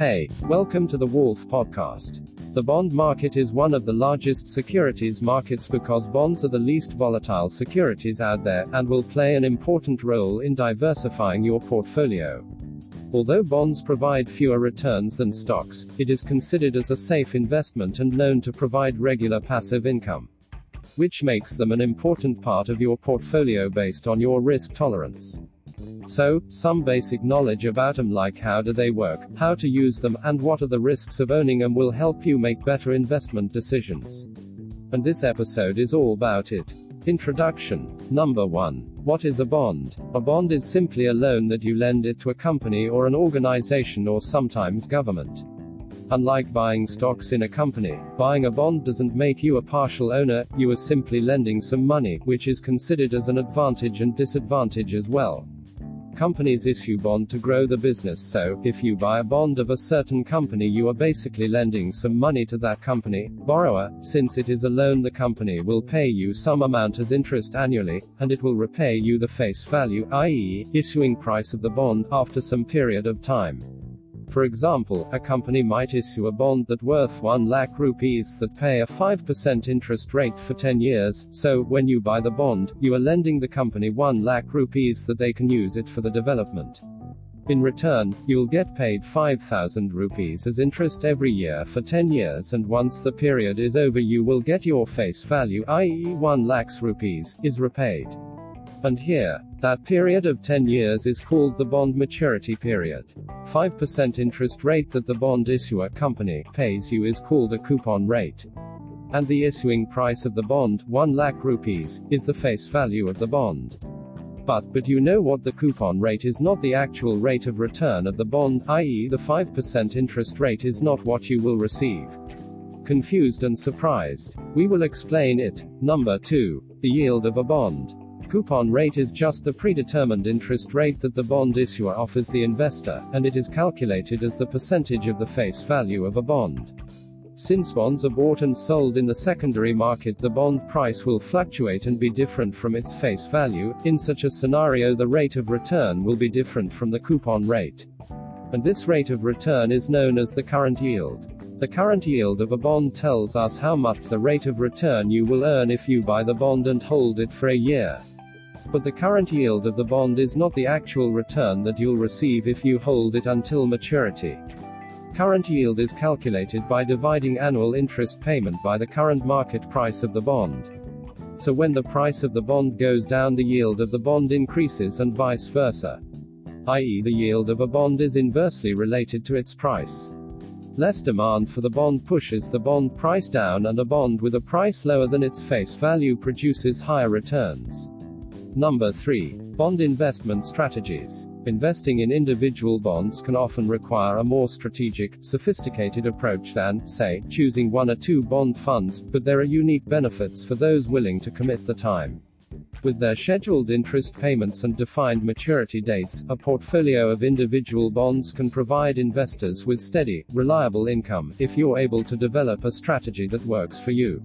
Hey, welcome to the Walth Podcast. The bond market is one of the largest securities markets because bonds are the least volatile securities out there and will play an important role in diversifying your portfolio. Although bonds provide fewer returns than stocks, it is considered as a safe investment and known to provide regular passive income, which makes them an important part of your portfolio based on your risk tolerance. So, some basic knowledge about them like how do they work, how to use them, and what are the risks of owning them will help you make better investment decisions. And this episode is all about it. Introduction. Number 1. What is a bond? A bond is simply a loan that you lend it to a company or an organization or sometimes government. Unlike buying stocks in a company, buying a bond doesn't make you a partial owner, you are simply lending some money, which is considered as an advantage and disadvantage as well. Companies issue bond to grow the business so, if you buy a bond of a certain company you are basically lending some money to that company, borrower, since it is a loan the company will pay you some amount as interest annually, and it will repay you the face value, i.e., issuing price of the bond, after some period of time. For example, a company might issue a bond that worth 1 lakh rupees that pay a 5% interest rate for 10 years, so, when you buy the bond, you are lending the company 1 lakh rupees that they can use it for the development. In return, you'll get paid 5000 rupees as interest every year for 10 years and once the period is over you will get your face value i.e. 1 lakhs rupees, is repaid. And here, that period of 10 years is called the bond maturity period. 5% interest rate that the bond issuer company pays you is called a coupon rate. And the issuing price of the bond, 1 lakh rupees, is the face value of the bond. But, but you know what the coupon rate is not the actual rate of return of the bond, i.e., the 5% interest rate is not what you will receive. Confused and surprised? We will explain it. Number 2. The yield of a bond. Coupon rate is just the predetermined interest rate that the bond issuer offers the investor, and it is calculated as the percentage of the face value of a bond. Since bonds are bought and sold in the secondary market, the bond price will fluctuate and be different from its face value. In such a scenario, the rate of return will be different from the coupon rate. And this rate of return is known as the current yield. The current yield of a bond tells us how much the rate of return you will earn if you buy the bond and hold it for a year. But the current yield of the bond is not the actual return that you'll receive if you hold it until maturity. Current yield is calculated by dividing annual interest payment by the current market price of the bond. So when the price of the bond goes down, the yield of the bond increases and vice versa. i.e., the yield of a bond is inversely related to its price. Less demand for the bond pushes the bond price down, and a bond with a price lower than its face value produces higher returns. Number 3. Bond investment strategies. Investing in individual bonds can often require a more strategic, sophisticated approach than, say, choosing one or two bond funds, but there are unique benefits for those willing to commit the time. With their scheduled interest payments and defined maturity dates, a portfolio of individual bonds can provide investors with steady, reliable income if you're able to develop a strategy that works for you.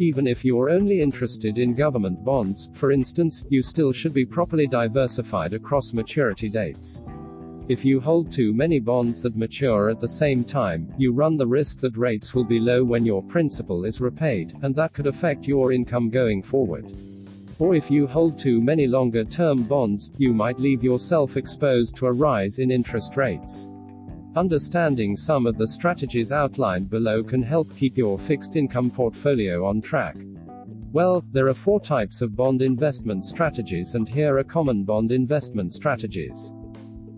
Even if you're only interested in government bonds, for instance, you still should be properly diversified across maturity dates. If you hold too many bonds that mature at the same time, you run the risk that rates will be low when your principal is repaid, and that could affect your income going forward. Or if you hold too many longer term bonds, you might leave yourself exposed to a rise in interest rates. Understanding some of the strategies outlined below can help keep your fixed income portfolio on track. Well, there are four types of bond investment strategies, and here are common bond investment strategies.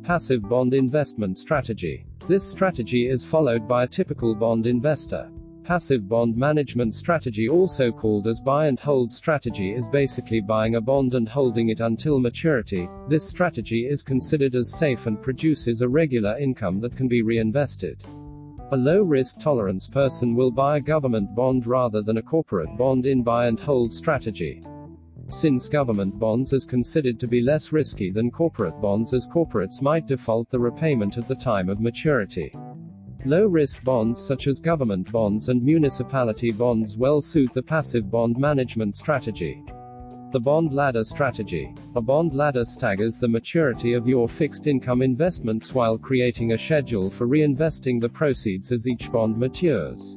Passive bond investment strategy. This strategy is followed by a typical bond investor. Passive bond management strategy, also called as buy and hold strategy, is basically buying a bond and holding it until maturity. This strategy is considered as safe and produces a regular income that can be reinvested. A low risk tolerance person will buy a government bond rather than a corporate bond in buy and hold strategy. Since government bonds is considered to be less risky than corporate bonds as corporates might default the repayment at the time of maturity. Low risk bonds such as government bonds and municipality bonds well suit the passive bond management strategy. The bond ladder strategy. A bond ladder staggers the maturity of your fixed income investments while creating a schedule for reinvesting the proceeds as each bond matures.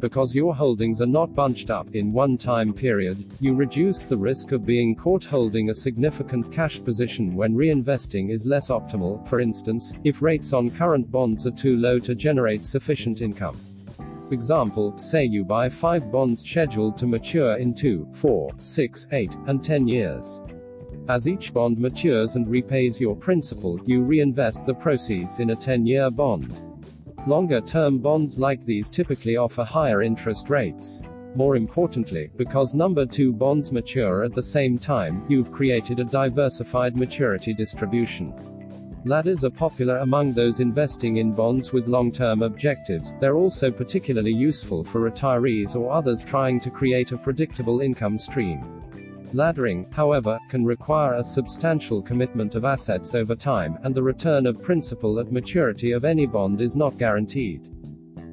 Because your holdings are not bunched up in one time period, you reduce the risk of being caught holding a significant cash position when reinvesting is less optimal, for instance, if rates on current bonds are too low to generate sufficient income. Example, say you buy 5 bonds scheduled to mature in 2, 4, 6, 8, and 10 years. As each bond matures and repays your principal, you reinvest the proceeds in a 10 year bond. Longer term bonds like these typically offer higher interest rates. More importantly, because number 2 bonds mature at the same time, you've created a diversified maturity distribution. Ladders are popular among those investing in bonds with long term objectives, they're also particularly useful for retirees or others trying to create a predictable income stream. Laddering, however, can require a substantial commitment of assets over time, and the return of principal at maturity of any bond is not guaranteed.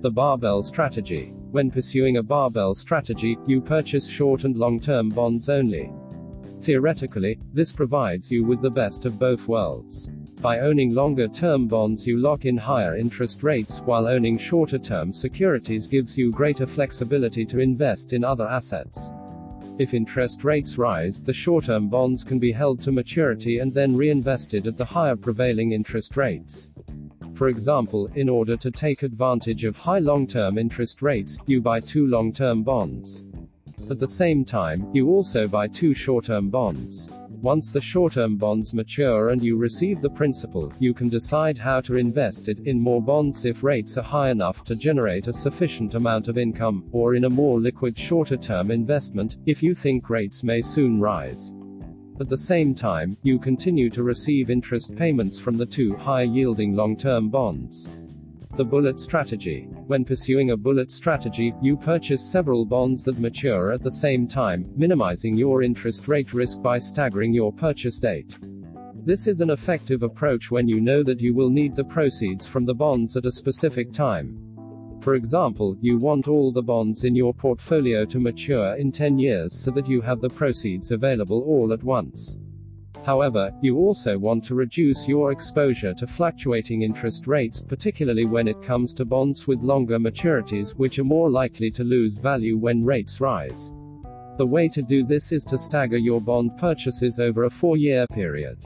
The barbell strategy. When pursuing a barbell strategy, you purchase short and long term bonds only. Theoretically, this provides you with the best of both worlds. By owning longer term bonds, you lock in higher interest rates, while owning shorter term securities gives you greater flexibility to invest in other assets. If interest rates rise, the short term bonds can be held to maturity and then reinvested at the higher prevailing interest rates. For example, in order to take advantage of high long term interest rates, you buy two long term bonds. At the same time, you also buy two short term bonds. Once the short-term bonds mature and you receive the principal, you can decide how to invest it in more bonds if rates are high enough to generate a sufficient amount of income, or in a more liquid shorter-term investment, if you think rates may soon rise. At the same time, you continue to receive interest payments from the two high-yielding long-term bonds. The bullet strategy. When pursuing a bullet strategy, you purchase several bonds that mature at the same time, minimizing your interest rate risk by staggering your purchase date. This is an effective approach when you know that you will need the proceeds from the bonds at a specific time. For example, you want all the bonds in your portfolio to mature in 10 years so that you have the proceeds available all at once. However, you also want to reduce your exposure to fluctuating interest rates, particularly when it comes to bonds with longer maturities, which are more likely to lose value when rates rise. The way to do this is to stagger your bond purchases over a four year period.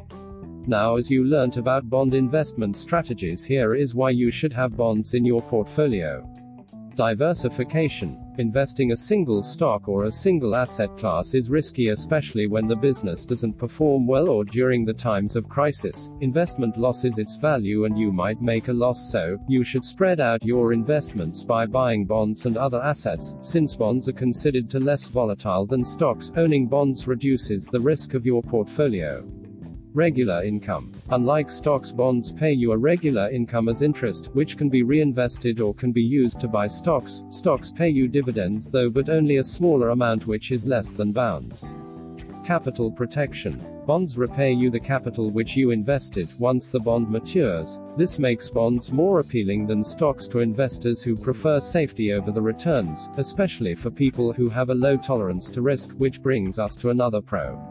Now, as you learnt about bond investment strategies, here is why you should have bonds in your portfolio. Diversification. Investing a single stock or a single asset class is risky, especially when the business doesn't perform well or during the times of crisis. Investment loses its value and you might make a loss, so, you should spread out your investments by buying bonds and other assets. Since bonds are considered to less volatile than stocks, owning bonds reduces the risk of your portfolio. Regular income. Unlike stocks, bonds pay you a regular income as interest, which can be reinvested or can be used to buy stocks. Stocks pay you dividends though, but only a smaller amount, which is less than bonds. Capital protection. Bonds repay you the capital which you invested once the bond matures. This makes bonds more appealing than stocks to investors who prefer safety over the returns, especially for people who have a low tolerance to risk, which brings us to another pro.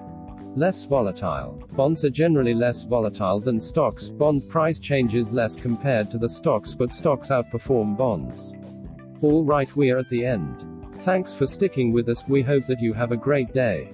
Less volatile. Bonds are generally less volatile than stocks. Bond price changes less compared to the stocks, but stocks outperform bonds. All right, we're at the end. Thanks for sticking with us. We hope that you have a great day.